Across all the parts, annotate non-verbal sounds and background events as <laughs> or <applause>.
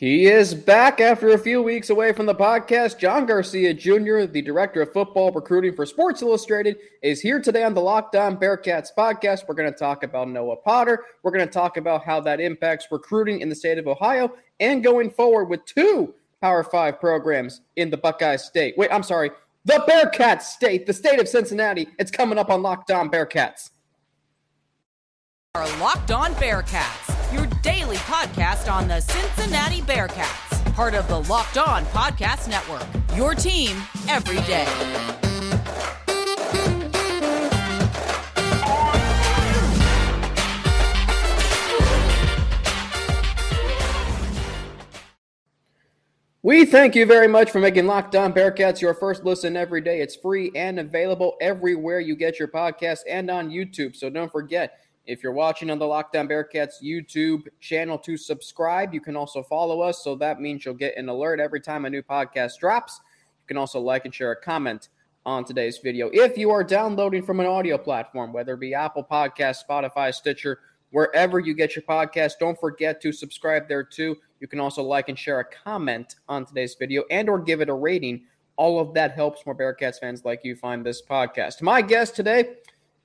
He is back after a few weeks away from the podcast. John Garcia Jr., the director of football recruiting for Sports Illustrated, is here today on the Locked On Bearcats podcast. We're going to talk about Noah Potter. We're going to talk about how that impacts recruiting in the state of Ohio and going forward with two Power Five programs in the Buckeye State. Wait, I'm sorry, the Bearcats State, the state of Cincinnati. It's coming up on Locked On Bearcats. Our Locked On Bearcats your daily podcast on the Cincinnati Bearcats, part of the Locked On Podcast Network. Your team every day. We thank you very much for making Locked On Bearcats your first listen every day. It's free and available everywhere you get your podcast and on YouTube. So don't forget, if you're watching on the Locked On Bearcats YouTube channel to subscribe, you can also follow us. So that means you'll get an alert every time a new podcast drops. You can also like and share a comment on today's video. If you are downloading from an audio platform, whether it be Apple Podcast, Spotify, Stitcher, wherever you get your podcast, don't forget to subscribe there too. You can also like and share a comment on today's video and or give it a rating. All of that helps more Bearcats fans like you find this podcast. My guest today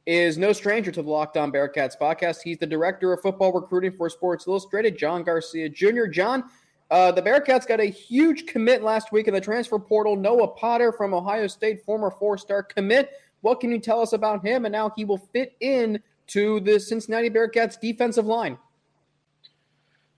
is no stranger to the Locked On Bearcats podcast. He's the director of football recruiting for Sports Illustrated, John Garcia Jr. John, uh, the Bearcats got a huge commit last week in the transfer portal. Noah Potter from Ohio State, former four-star commit. What can you tell us about him and how he will fit in to the Cincinnati Bearcats defensive line?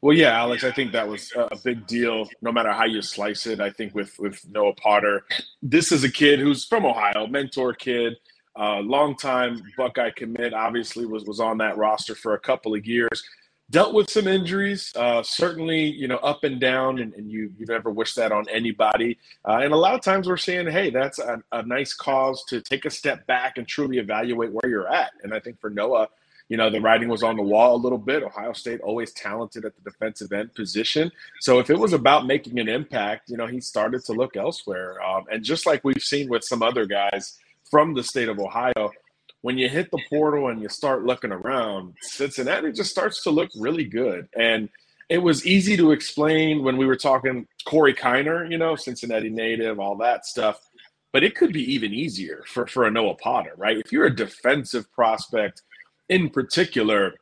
Well, yeah, Alex, I think that was a big deal. No matter how you slice it, I think with with Noah Potter, this is a kid who's from Ohio, mentor kid uh, longtime Buckeye commit, obviously was was on that roster for a couple of years. Dealt with some injuries, uh, certainly you know up and down, and, and you you never wish that on anybody. Uh, and a lot of times we're saying, hey, that's a, a nice cause to take a step back and truly evaluate where you're at. And I think for Noah, you know, the writing was on the wall a little bit. Ohio State always talented at the defensive end position. So if it was about making an impact, you know, he started to look elsewhere. Um, and just like we've seen with some other guys, from the state of Ohio, when you hit the portal and you start looking around, Cincinnati just starts to look really good. And it was easy to explain when we were talking Corey Kiner, you know, Cincinnati native, all that stuff. But it could be even easier for, for a Noah Potter, right? If you're a defensive prospect in particular,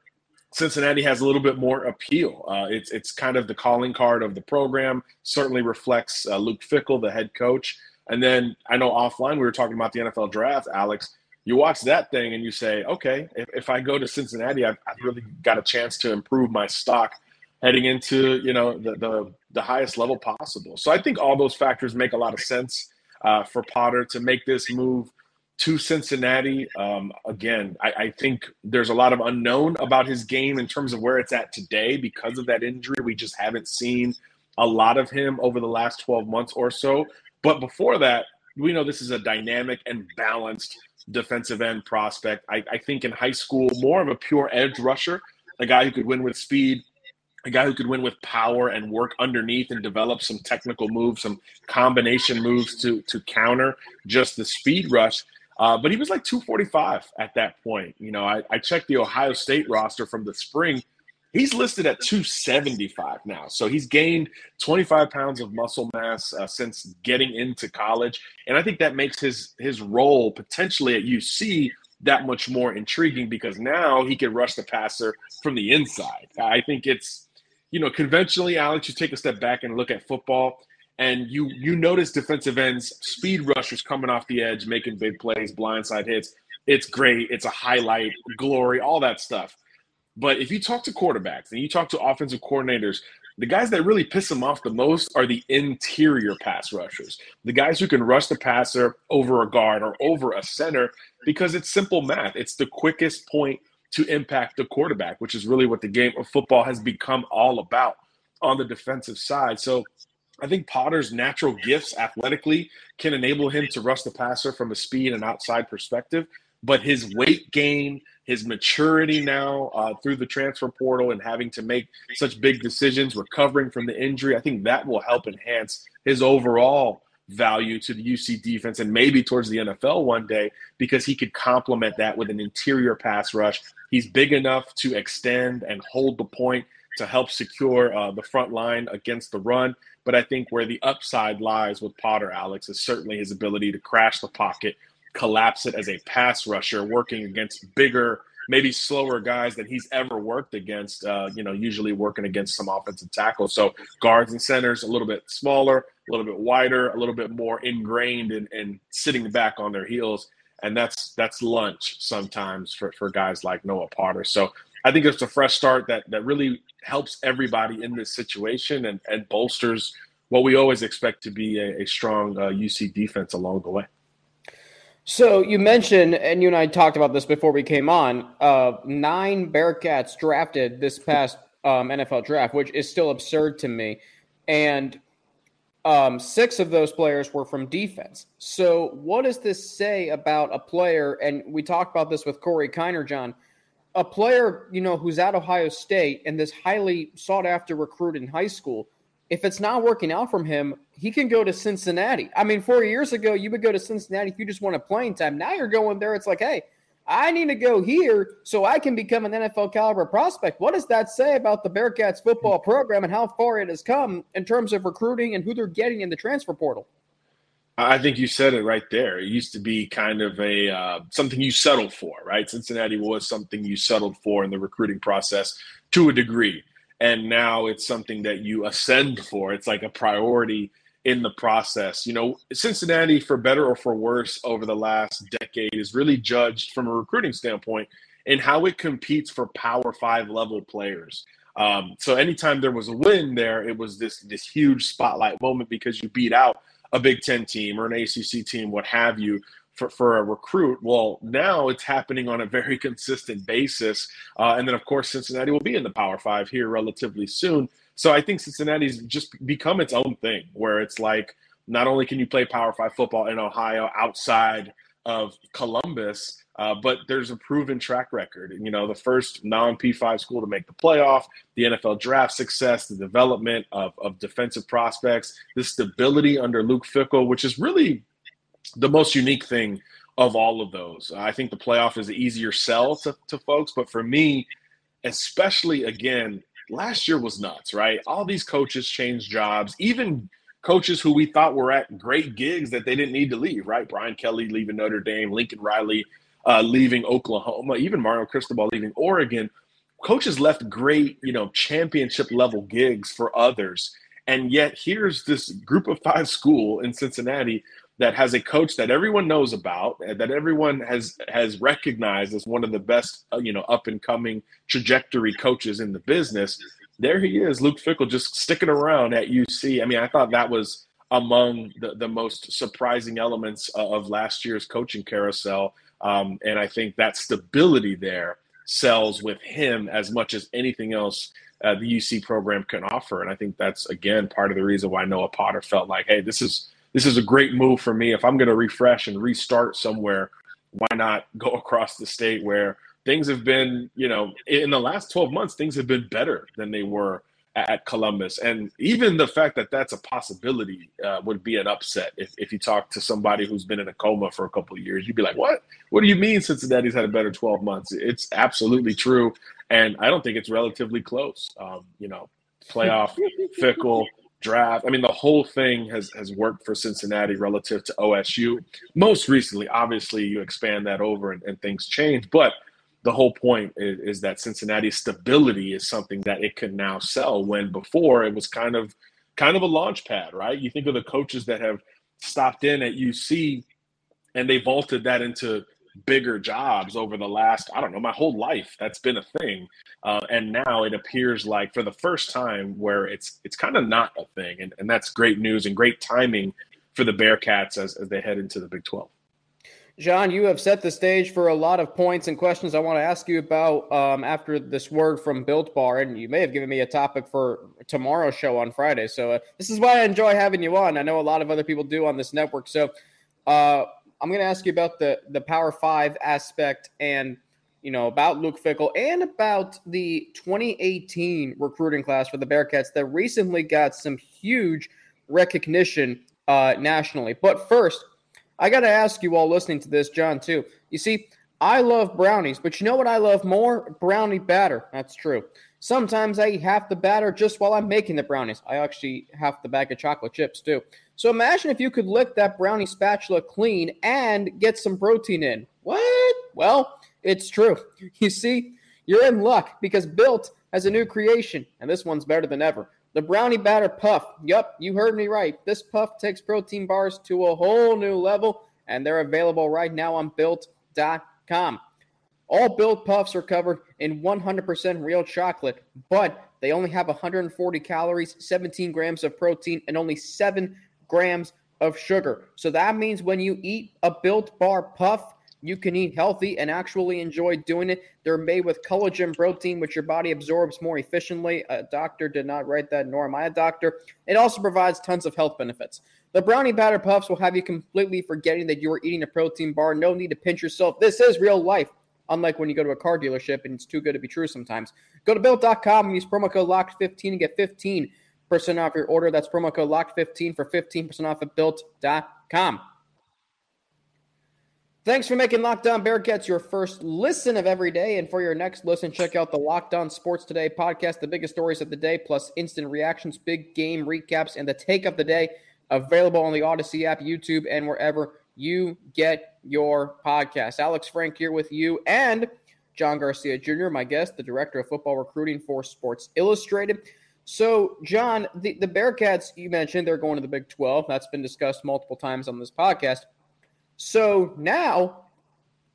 Cincinnati has a little bit more appeal. Uh, it's it's kind of the calling card of the program. Certainly reflects uh, Luke Fickell, the head coach. And then I know offline we were talking about the NFL draft, Alex. You watch that thing and you say, okay, if, if I go to Cincinnati, I've, I've, really got a chance to improve my stock heading into you know the, the, the highest level possible. So I think all those factors make a lot of sense uh, for Potter to make this move to Cincinnati. Um, again, I, I, think there's a lot of unknown about his game in terms of where it's at today because of that injury. We just haven't seen a lot of him over the last 12 months or so. But before that, we know this is a dynamic and balanced defensive end prospect. I, I think in high school, more of a pure edge rusher, a guy who could win with speed, a guy who could win with power and work underneath and develop some technical moves, some combination moves to to counter just the speed rush. Uh, but he was like 245 at that point. You know, I, I checked the Ohio State roster from the spring. He's listed at 275 now. So he's gained 25 pounds of muscle mass uh, since getting into college. And I think that makes his his role potentially at UC that much more intriguing because now he can rush the passer from the inside. I think it's, you know, conventionally, Alex, you take a step back and look at football and you you notice defensive ends, speed rushers coming off the edge, making big plays, blindside hits. It's great. It's a highlight, glory, all that stuff. But if you talk to quarterbacks and you talk to offensive coordinators, the guys that really piss them off the most are the interior pass rushers, the guys who can rush the passer over a guard or over a center because it's simple math. It's the quickest point to impact the quarterback, which is really what the game of football has become all about on the defensive side. So I think Potter's natural gifts athletically can enable him to rush the passer from a speed and outside perspective, but his weight gain – his maturity now uh, through the transfer portal and having to make such big decisions, recovering from the injury, I think that will help enhance his overall value to the UC defense and maybe towards the NFL one day because he could complement that with an interior pass rush. He's big enough to extend and hold the point to help secure uh, the front line against the run. But I think where the upside lies with Potter, Alex, is certainly his ability to crash the pocket, collapse it as a pass rusher, working against bigger, maybe slower guys than he's ever worked against. Uh, you know, usually working against some offensive tackles. So guards and centers a little bit smaller, a little bit wider, a little bit more ingrained and in, in sitting back on their heels. And that's that's lunch sometimes for, for guys like Noah Potter. So I think it's a fresh start that that really helps everybody in this situation and, and bolsters what we always expect to be a, a strong uh, UC defense along the way. So you mentioned, and you and I talked about this before we came on. Uh, nine Bearcats drafted this past um, NFL draft, which is still absurd to me, and um, six of those players were from defense. So what does this say about a player? And we talked about this with Corey Kiner, John a player, you know, who's at Ohio State and this highly sought after recruit in high school, if it's not working out from him, he can go to Cincinnati. I mean, four years ago, you would go to Cincinnati if you just wanted playing time. Now you're going there. It's like, hey, I need to go here so I can become an NFL caliber prospect. What does that say about the Bearcats football program and how far it has come in terms of recruiting and who they're getting in the transfer portal? I think you said it right there. It used to be kind of a uh, something you settled for, right? Cincinnati was something you settled for in the recruiting process to a degree, and now it's something that you ascend for. It's like a priority in the process. You know, Cincinnati, for better or for worse, over the last decade, is really judged from a recruiting standpoint in how it competes for Power Five level players. Um, so anytime there was a win there, it was this this huge spotlight moment because you beat out a Big Ten team or an ACC team, what have you, for, for a recruit. Well, now it's happening on a very <laughs> consistent basis. Uh, and then, of course, Cincinnati will be in the Power Five here relatively soon. So I think Cincinnati's just become its own thing where it's like not only can you play Power Five football in Ohio outside of Columbus, uh, but there's a proven track record. You know, the first non P5 school to make the playoff, the NFL draft success, the development of, of defensive prospects, the stability under Luke Fickell, which is really the most unique thing of all of those. I think the playoff is an easier sell to, to folks, but for me, especially again, last year was nuts, right? All these coaches changed jobs, even coaches who we thought were at great gigs that they didn't need to leave, right? Brian Kelly leaving Notre Dame, Lincoln Riley uh, leaving Oklahoma, even Mario Cristobal leaving Oregon. Coaches left great, you know, championship level gigs for others. And yet here's this group of five school in Cincinnati that has a coach that everyone knows about, that everyone has has recognized as one of the best, uh, you know, up and coming trajectory coaches in the business. There he is, Luke Fickell just sticking around at UC. I mean, I thought that was among the, the most surprising elements of last year's coaching carousel. Um, and I think that stability there sells with him as much as anything else uh, the UC program can offer. And I think that's again part of the reason why Noah Potter felt like, hey, this is this is a great move for me. If I'm going to refresh and restart somewhere, why not go across the state where things have been, you know, in the last 12 months, things have been better than they were at Columbus. And even the fact that that's a possibility uh, would be an upset if, if you talk to somebody who's been in a coma for a couple of years. You'd be like, what? What do you mean Cincinnati's had a better 12 months? It's absolutely true. And I don't think it's relatively close. Um, you know, playoff, Fickell, draft. I mean, the whole thing has, has worked for Cincinnati relative to OSU. Most recently, obviously, you expand that over and, and things change. But – the whole point is, is, that Cincinnati's stability is something that it can now sell when before it was kind of kind of a launch pad, right? You think of the coaches that have stopped in at UC and they vaulted that into bigger jobs over the last, I don't know, my whole life. That's been a thing. Uh, and now it appears like for the first time where it's it's kind of not a thing. And, and that's great news and great timing for the Bearcats as, as they head into the Big 12. John, you have set the stage for a lot of points and questions I want to ask you about um, after this word from Built Bar, and you may have given me a topic for tomorrow's show on Friday. So uh, this is why I enjoy having you on. I know a lot of other people do on this network. So uh, I'm going to ask you about the the Power Five aspect and you know about Luke Fickell and about the 2018 recruiting class for the Bearcats that recently got some huge recognition uh, nationally. But first I got to ask you all listening to this, John, too. You see, I love brownies, but you know what I love more? Brownie batter. That's true. Sometimes I eat half the batter just while I'm making the brownies. I actually half the bag of chocolate chips too. So imagine if you could lick that brownie spatula clean and get some protein in. What? Well, it's true. <laughs> You see, you're in luck because Built has a new creation, and this one's better than ever. The Brownie Batter Puff. Yup, you heard me right. This puff takes protein bars to a whole new level, and they're available right now on built.com. All built puffs are covered in 100% real chocolate, but they only have 140 calories, 17 grams of protein, and only 7 grams of sugar. So that means when you eat a built bar puff, you can eat healthy and actually enjoy doing it. They're made with collagen protein, which your body absorbs more efficiently. A doctor did not write that, nor am I a doctor. It also provides tons of health benefits. The brownie batter puffs will have you completely forgetting that you are eating a protein bar. No need to pinch yourself. This is real life. Unlike when you go to a car dealership and it's too good to be true sometimes. Go to built.com and use promo code LOCKED15 and get 15% off your order. That's promo code LOCK15 for 15% off at built.com. Thanks for making Locked On Bearcats your first listen of every day. And for your next listen, check out the Locked On Sports Today podcast, the biggest stories of the day, plus instant reactions, big game recaps, and the take of the day. Available on the Odyssey app, YouTube, and wherever you get your podcast. Alex Frank here with you and John Garcia Jr., my guest, the director of football recruiting for Sports Illustrated. So, John, the, the Bearcats, you mentioned they're going to the Big 12. That's been discussed multiple times on this podcast. So now,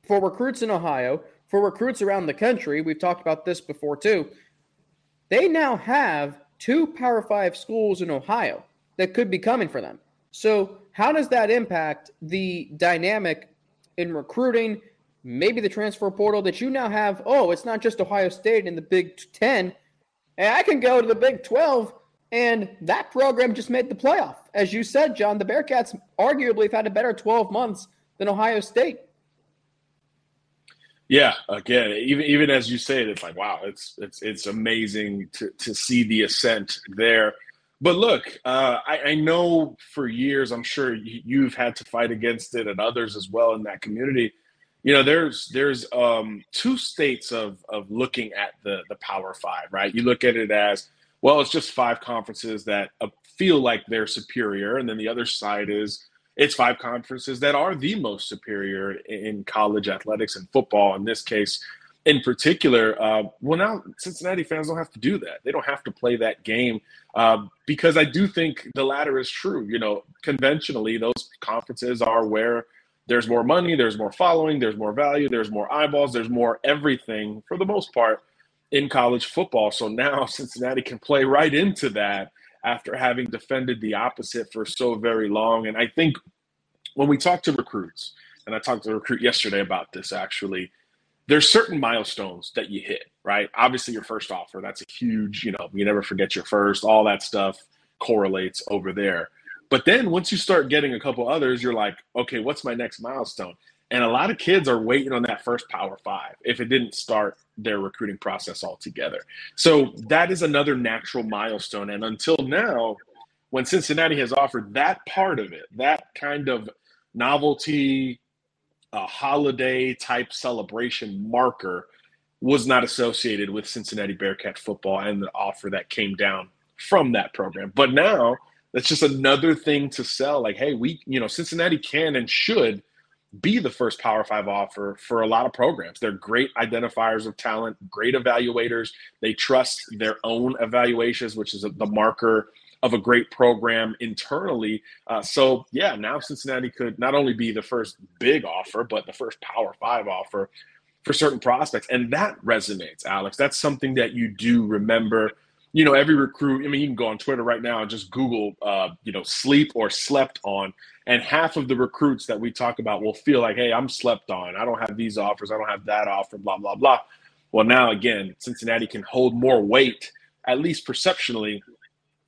for recruits in Ohio, for recruits around the country, we've talked about this before too. They now have two Power Five schools in Ohio that could be coming for them. So, how does that impact the dynamic in recruiting? Maybe the transfer portal that you now have. Oh, it's not just Ohio State in the Big Ten. And I can go to the Big 12 and that program just made the playoff. As you said, John, the Bearcats arguably have had a better 12 months than Ohio State. Yeah, again, even even as you say it, it's like wow, it's it's it's amazing to to see the ascent there. But look, uh, I, I, know for years, I'm sure you've had to fight against it, and others as well in that community. You know, there's there's um, two states of of looking at the the Power Five, right? You look at it as well, it's just five conferences that uh, feel like they're superior. And then the other side is it's five conferences that are the most superior in college athletics and football. In this case, in particular, uh, well, now Cincinnati fans don't have to do that. They don't have to play that game uh, because I do think the latter is true. You know, conventionally, those conferences are where there's more money, there's more following, there's more value, there's more eyeballs, there's more everything for the most part in college football. So now <laughs> Cincinnati can play right into that after having defended the opposite for so very long. And I think when we talk to recruits, and I talked to a recruit yesterday about this actually, there's certain milestones that you hit, right? Obviously, your first offer, that's a huge, you know, you never forget your first, all that stuff correlates over there. But then once you start getting a couple others, you're like, okay, what's my next milestone? And a lot of kids are waiting on that first Power Five if it didn't start their recruiting process altogether. So that is another natural milestone. And until now, when Cincinnati has offered that part of it, that kind of novelty, a holiday type celebration marker was not associated with Cincinnati Bearcat football and the offer that came down from that program. But now that's just another thing to sell. Like, hey, we, you know, Cincinnati can and should be the first Power Five offer for a lot of programs. They're great identifiers of talent, great evaluators. They trust their own evaluations, which is the marker of a great program internally. Uh, so, yeah, now Cincinnati could not only be the first big offer, but the first Power Five offer for certain prospects. And that resonates, Alex. That's something that you do remember. You know, every recruit, I mean, you can go on Twitter right now and just Google, uh, you know, sleep or slept on and half of the recruits that we talk about will feel like, hey, I'm slept on. I don't have these offers. I don't have that offer, blah, blah, blah. Well, now again, Cincinnati can hold more weight, at least perceptionally,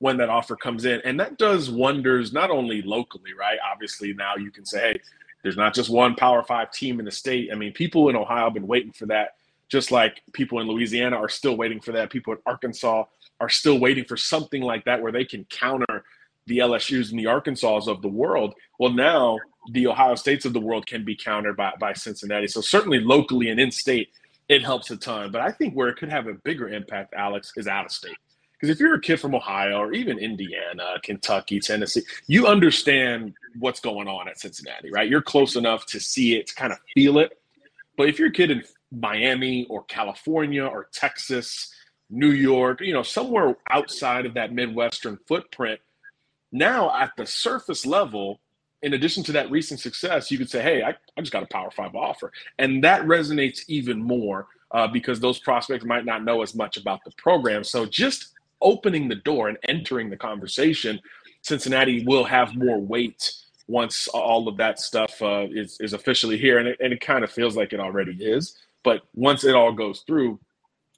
when that offer comes in. And that does wonders not only locally, right? Obviously, now you can say, hey, there's not just one Power Five team in the state. I mean, people in Ohio have been waiting for that, just like people in Louisiana are still waiting for that. People in Arkansas are still waiting for something like that where they can counter the LSUs and the Arkansas of the world. Well, now the Ohio States of the world can be countered by, by Cincinnati. So certainly locally and in state, it helps a ton. But I think where it could have a bigger impact, Alex, is out of state. Because if you're a kid from Ohio or even Indiana, Kentucky, Tennessee, you understand what's going on at Cincinnati, right? You're close enough to see it, to kind of feel it. But if you're a kid in Miami or California or Texas, New York, you know, somewhere outside of that Midwestern footprint, now at the surface level, in addition to that recent success, you could say, hey, I, I just got a Power Five offer. And that resonates even more uh, because those prospects might not know as much about the program. So just opening the door and entering the conversation, Cincinnati will have more weight once all of that stuff uh, is, is officially here. And it, and it kind of feels like it already is. But once it all goes through,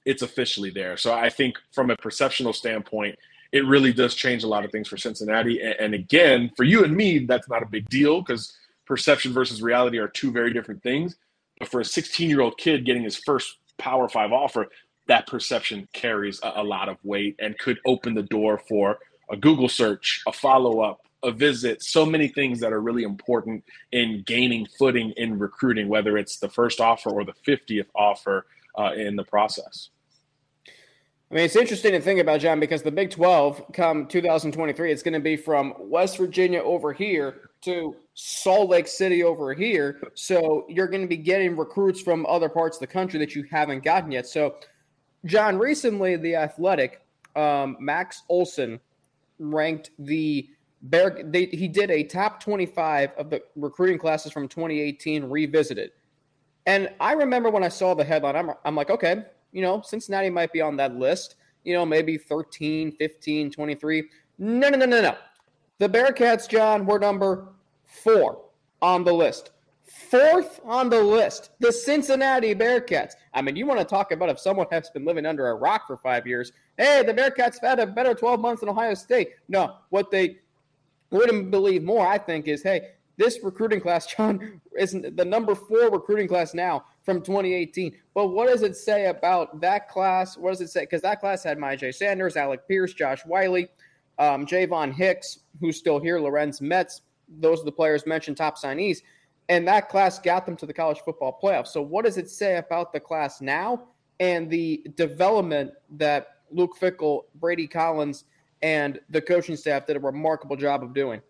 it's officially there. So I think from a perceptional standpoint, it really does change a lot of things for Cincinnati. And, and again, for you and me, that's not a big deal because perception versus reality are two very different things. But for a 16 year old kid getting his first Power Five offer, that perception carries a, a lot of weight and could open the door for a Google search, a follow up, a visit, so many things that are really important in gaining footing in recruiting, whether it's the first offer or the 50th offer uh, in the process. I mean, it's interesting to think about, John, because the Big 12 come 2023, it's going to be from West Virginia over here to Salt Lake City over here. So you're going to be getting recruits from other parts of the country that you haven't gotten yet. So, John, recently, The Athletic, um, Max Olson ranked the Bear. They, he did a top 25 of the recruiting classes from 2018 revisited. And I remember when I saw the headline, I'm, I'm like, okay, you know, Cincinnati might be on that list, you know, maybe 13, 15, 23. No, no, no, no, no. The Bearcats, John, were number four on the list. Fourth on the list, the Cincinnati Bearcats. I mean, you want to talk about if someone has been living under a rock for five years. Hey, the Bearcats had a better 12 months in Ohio State. No, what they wouldn't believe more, I think, is hey, this recruiting class, <laughs> John, is the number four recruiting class now from 2018. But what does it say about that class? What does it say? Because that class had Myjai Sanders, Alec Pierce, Josh Whyle, um, Javon Hicks, who's still here, Lorenz Metz. Those are the players mentioned, top signees. And that class got them to the college football playoff. So, what does it say about the class now and the development that Luke Fickell, Brady Collins, and the coaching staff did a remarkable job of doing?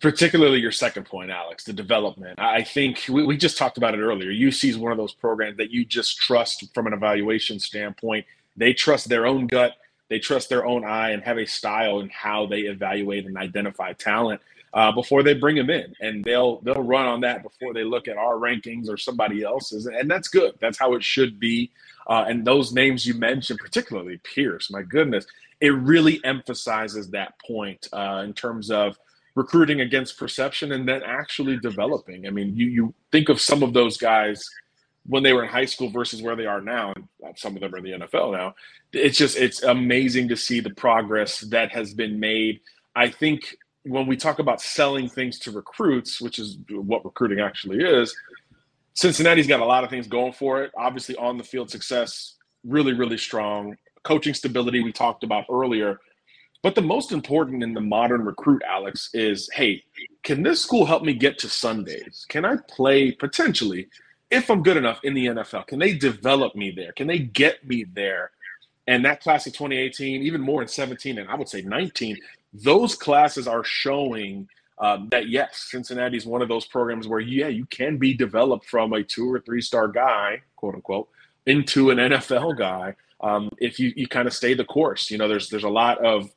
Particularly your second point, Alex, the development. I think we, we, just talked about it earlier. UC is one of those programs that you just trust from an evaluation standpoint. They trust their own gut, they trust their own eye, and have a style in how they evaluate and identify talent uh, before they bring them in, and they'll they'll run on that before they look at our rankings or somebody else's, and that's good. That's how it should be. Uh, and those names you mentioned, particularly Pierce, my goodness, it really emphasizes that point uh, in terms of recruiting against perception and then actually developing. I mean, you you think of some of those guys when they were in high school versus where they are now, and some of them are in the NFL now. It's just it's amazing to see the progress that has been made. I think when we talk about selling things to recruits, which is what recruiting actually is, Cincinnati's got a lot of things going for it. Obviously, on the field success, really, really strong. Coaching stability, we talked about earlier. But the most important in the modern recruit, Alex, is hey, can this school help me get to Sundays? Can I play potentially, if I'm good enough in the NFL? Can they develop me there? Can they get me there? And that class of 2018, even more in 17, and I would say 19, those classes are showing um, that yes, Cincinnati is one of those programs where yeah, you can be developed from a two or three star guy, quote unquote, into an NFL guy um, if you you kind of stay the course. You know, there's there's a lot of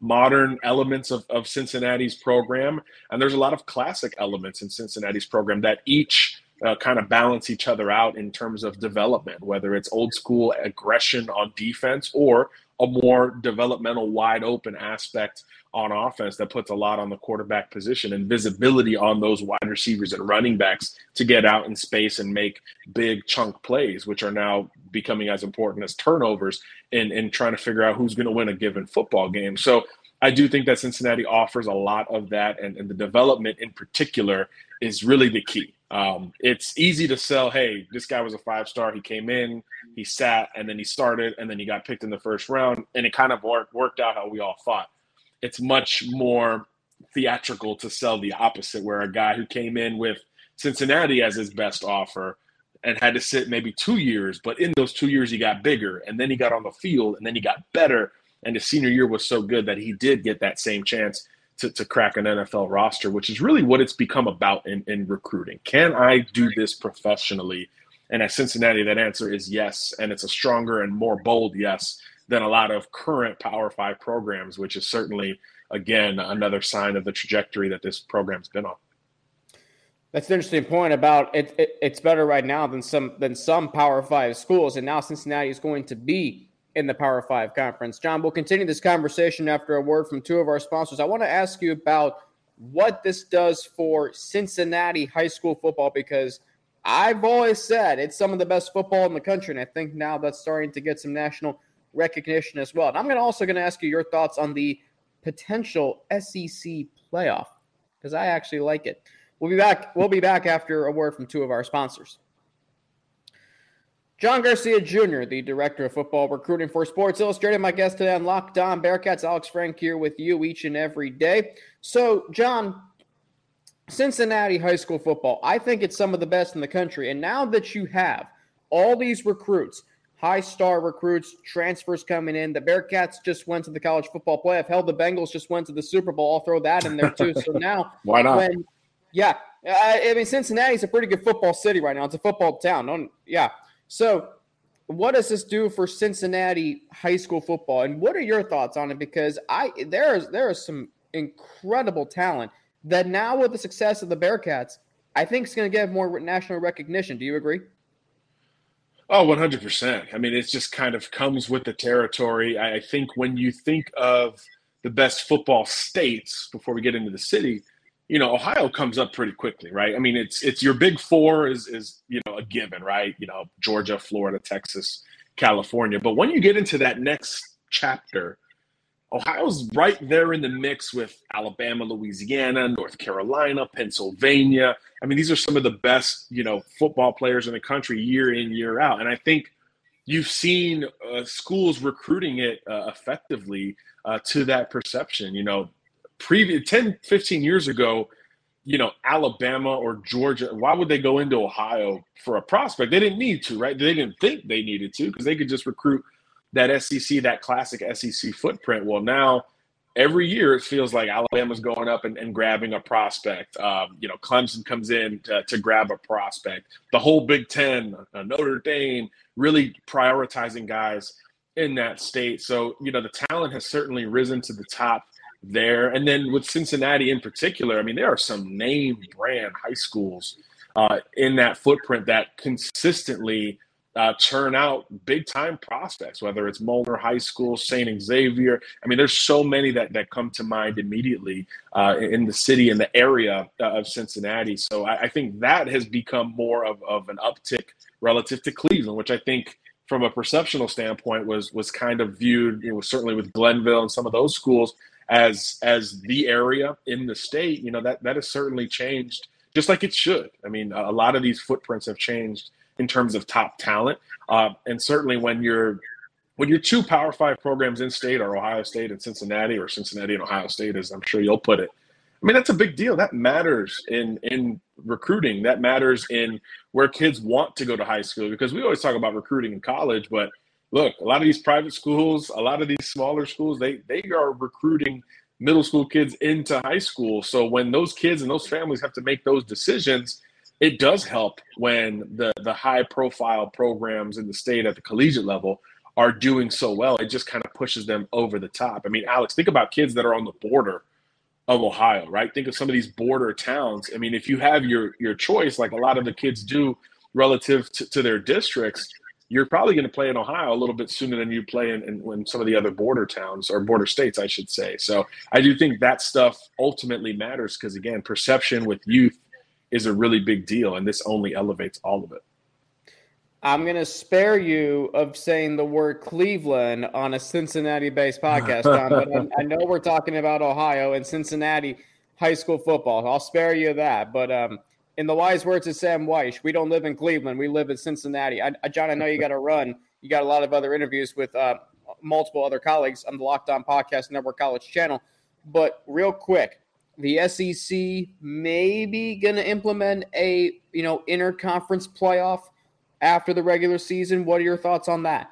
modern elements of, of Cincinnati's program, and there's a lot of classic elements in Cincinnati's program that each uh, kind of balance each other out in terms of development, whether it's old school aggression on defense or a more developmental, wide open aspect on offense that puts a lot on the quarterback position and visibility on those wide receivers and running backs to get out in space and make big chunk plays, which are now becoming as important as turnovers in, in trying to figure out who's going to win a given football game. So I do think that Cincinnati offers a lot of that, and, and the development in particular is really the key. Um, it's easy to sell, hey, this guy was a five star. He came in, he sat, and then he started, and then he got picked in the first round, and it kind of worked, worked out how we all thought. It's much more theatrical to sell the opposite, where a guy who came in with Cincinnati as his best offer and had to sit maybe two years, but in those two years he got bigger and then he got on the field and then he got better. And his senior year was so good that he did get that same chance to, to crack an NFL roster, which is really what it's become about in, in recruiting. Can I do this professionally? And at Cincinnati, that answer is yes. And it's a stronger and more bold yes than a lot of current Power Five programs, which is certainly, again, another sign of the trajectory that this program's been on. That's an interesting point about it, it, It's better right now than some than some Power Five schools, and now Cincinnati is going to be in the Power Five conference. John, we'll continue this conversation after a word from two of our sponsors. I want to ask you about what this does for Cincinnati high school football because I've always said it's some of the best football in the country, and I think now that's starting to get some national recognition as well. And I'm going to also going to ask you your thoughts on the potential SEC playoff because I actually like it. We'll be back. We'll be back after a word from two of our sponsors. John Garcia Jr., the director of football recruiting for Sports Illustrated, my guest today on Locked On Bearcats. Alex Frank here with you each and every day. So, John, Cincinnati high school football, I think it's some of the best in the country. And now that you have all these recruits, high star recruits, transfers coming in, the Bearcats just went to the college football playoff. Hell, the Bengals just went to the Super Bowl. I'll throw that in there too. So <laughs> now, why not? When, yeah, I mean Cincinnati's a pretty good football city right now. It's a football town. Don't, yeah. So, what does this do for Cincinnati high school football, and what are your thoughts on it? Because I there is there is some incredible talent that now with the success of the Bearcats, I think is going to get more national recognition. Do you agree? Oh, 100%. I mean, it just kind of comes with the territory. I think when you think of the best football states before we get into the city, you know, Ohio comes up pretty quickly, right? I mean, it's it's your big four is is you know a given, right? You know, Georgia, Florida, Texas, California. But when you get into that next chapter, Ohio's right there in the mix with Alabama, Louisiana, North Carolina, Pennsylvania. I mean, these are some of the best, you know, football players in the country year in, year out. And I think you've seen uh, schools recruiting it uh, effectively uh, to that perception. You know, previous 10, 15 years ago, you know, Alabama or Georgia, why would they go into Ohio for a prospect? They didn't need to, right? They didn't think they needed to because they could just recruit that SEC, that classic SEC footprint. Well, now every year it feels like Alabama's going up and, and grabbing a prospect. Um, you know, Clemson comes in to, to, grab a prospect. The whole Big Ten, uh, Notre Dame, really prioritizing guys in that state. So, you know, the talent has certainly risen to the top there. And then with Cincinnati in particular, I mean, there are some name brand high schools uh, in that footprint that consistently uh, churn out big time prospects, whether it's Moeller High School, St. Xavier. I mean, there's so many that, that come to mind immediately uh, in the city, in the area uh, of Cincinnati. So I, I, think that has become more of, of an uptick relative to Cleveland, which I think from a perceptional standpoint was was kind of viewed, you know, certainly with Glenville and some of those schools as as the area in the state, you know, that that has certainly changed just like it should. I mean, a lot of these footprints have changed in terms of top talent, uh, and certainly when you're when your two Power Five programs in state are Ohio State and Cincinnati, or Cincinnati and Ohio State, as I'm sure you'll put it. I mean, that's a big deal. That matters in in recruiting. That matters in where kids want to go to high school because we always talk about recruiting in college, but look, a lot of these private schools, a lot of these smaller schools, they they are recruiting middle school kids into high school. So when those kids and those families have to make those decisions, it does help when the the high profile programs in the state at the collegiate level are doing so well. It just kind of pushes them over the top. I mean, Alex, think about kids that are on the border of Ohio, right? Think of some of these border towns. I mean, if you have your your choice, like a lot of the kids do relative to, to their districts, you're probably going to play in Ohio a little bit sooner than you play in, in, in, some of the other border towns or border states, I should say. So I do think that stuff ultimately matters because, again, perception with youth is a really big deal, and this only elevates all of it. I'm going to spare you of saying the word Cleveland on a Cincinnati based podcast, but I, I, know we're talking about Ohio and Cincinnati high school football. I'll spare you that. But um, in the wise words of Sam Wyche, we don't live in Cleveland, we live in Cincinnati. I, John, I know you got to run. You got a lot of other interviews with uh, multiple other colleagues on the Locked On Podcast Network College channel. But real quick, the SEC maybe going to implement a you know interconference playoff after the regular season. What are your thoughts on that?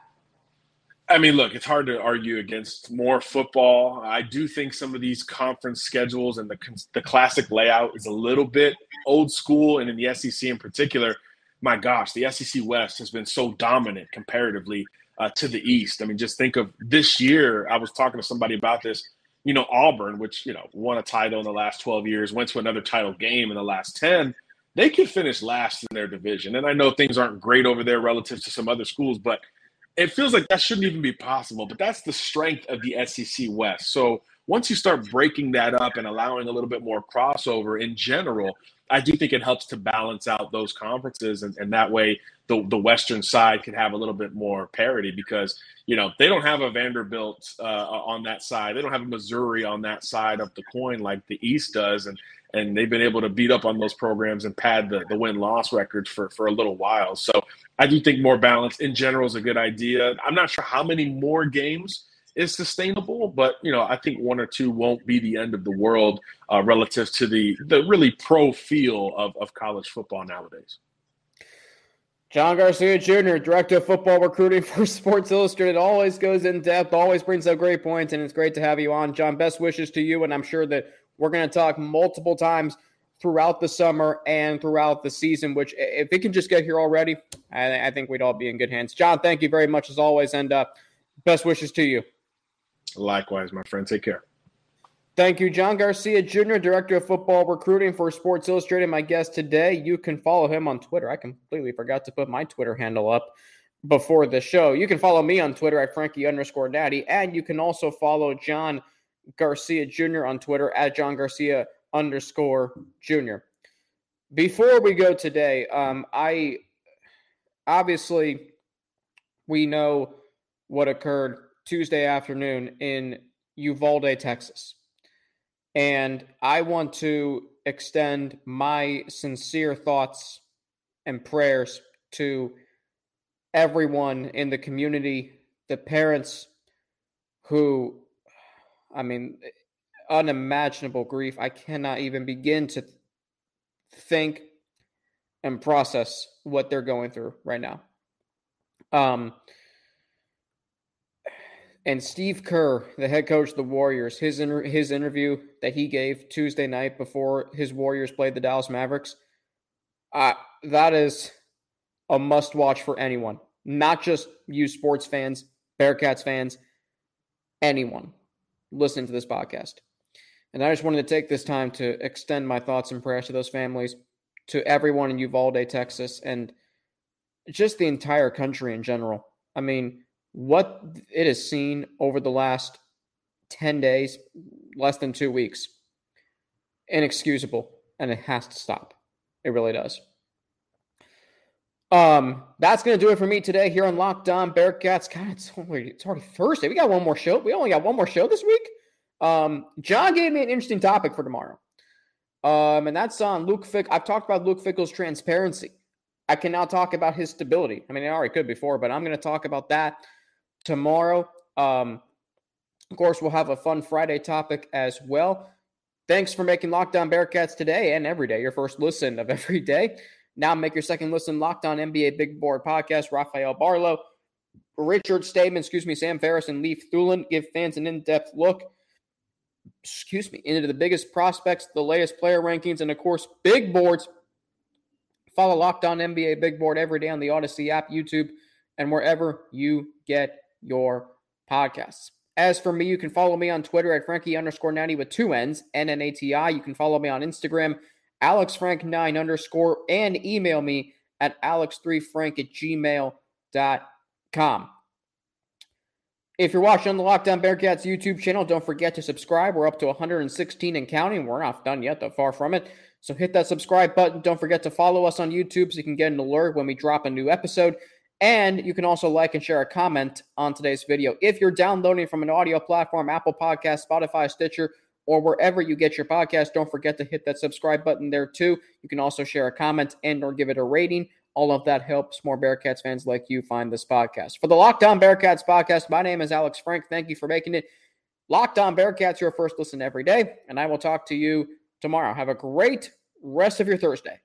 I mean, look, it's hard to argue against more football. I do think some of these conference schedules and the the classic layout is a little bit old school, and in the SEC in particular, my gosh, the SEC West has been so dominant comparatively uh, to the East. I mean, just think of this year. I was talking to somebody about this. You know, Auburn, which you know won a title in the last twelve years, went to another title game in the last ten. They could finish last in their division, and I know things aren't great over there relative to some other schools, but it feels like that shouldn't even be possible, but that's the strength of the SEC West. So once you start breaking that up and allowing a little bit more crossover in general, I do think it helps to balance out those conferences, and, and that way the the Western side can have a little bit more parity because you know they don't have a Vanderbilt uh, on that side, they don't have a Missouri on that side of the coin like the East does, and and they've been able to beat up on those programs and pad the, the win loss records for, for a little while. So I do think more balance in general is a good idea. I'm not sure how many more games is sustainable, but you know I think one or two won't be the end of the world uh, relative to the the really pro feel of, of college football nowadays. John Garcia Jr., Director of Football Recruiting for <laughs> Sports Illustrated, always goes in depth, always brings up great points, and it's great to have you on. John, best wishes to you, and I'm sure that we're going to talk multiple times throughout the summer and throughout the season, which if it can just get here already, I, I think we'd all be in good hands. John, thank you very much as always, and uh, best wishes to you. Likewise, my friend. Take care. Thank you, John Garcia Jr., Director of Football Recruiting for Sports Illustrated, my guest today. You can follow him on Twitter. I completely forgot to put my Twitter handle up before the show. You can follow me on Twitter at Frankie underscore Natty, and you can also follow John – Garcia Jr. on Twitter at John Garcia underscore Jr. Before we go today, um, I obviously we know what occurred Tuesday afternoon in Uvalde, Texas. And I want to extend my sincere thoughts and prayers to everyone in the community, the parents who I mean, unimaginable grief. I cannot even begin to think and process what they're going through right now. Um, and Steve Kerr, the head coach of the Warriors, his inter- his interview that he gave Tuesday night before his Warriors played the Dallas Mavericks, uh, that is a must watch for anyone, not just you sports fans, Bearcats fans, anyone listening to this podcast. And I just wanted to take this time to extend my thoughts and prayers to those families, to everyone in Uvalde, Texas, and just the entire country in general. I mean, what it has seen over the last 10 days, less than two weeks, inexcusable, and it has to stop. It really does. Um, that's gonna do it for me today here on Locked On Bearcats. God, it's already it's already Thursday. We got one more show. We only got one more show this week. Um, John gave me an interesting topic for tomorrow. Um, and that's on Luke Fick. I've talked about Luke Fickell's transparency. I can now talk about his stability. I mean, I already could before, but I'm going to talk about that tomorrow. Um, of course, we'll have a fun Friday topic as well. Thanks for making Locked On Bearcats today and every day your first listen of every day. Now make your second listen Locked On NBA Big Board Podcast. Rafael Barlowe, Richard Stayman, excuse me, Sam Ferris, and Leif Thulin give fans an in depth look, excuse me, into the biggest prospects, the latest player rankings, and of course, big boards. Follow Locked On NBA Big Board every day on the Odyssey app, YouTube, and wherever you get your podcasts. As for me, you can follow me on Twitter at Frankie underscore Natty with two N's, N N A T I. You can follow me on Instagram alexfrank9 underscore, and email me at alex3frank at gmail.com. If you're watching on the Locked On Bearcats YouTube channel, don't forget to subscribe. We're up to 116 and counting. We're not done yet, though, far from it. So hit that subscribe button. Don't forget to follow us on YouTube so you can get an alert when we drop a new episode. And you can also like and share a comment on today's video. If you're downloading from an audio platform, Apple Podcast, Spotify, Stitcher, or wherever you get your podcast. Don't forget to hit that subscribe button there too. You can also share a comment and or give it a rating. All of that helps more Bearcats fans like you find this podcast. For the Locked On Bearcats podcast, my name is Alex Frank. Thank you for making it Locked On Bearcats your first listen every day, and I will talk to you tomorrow. Have a great rest of your Thursday.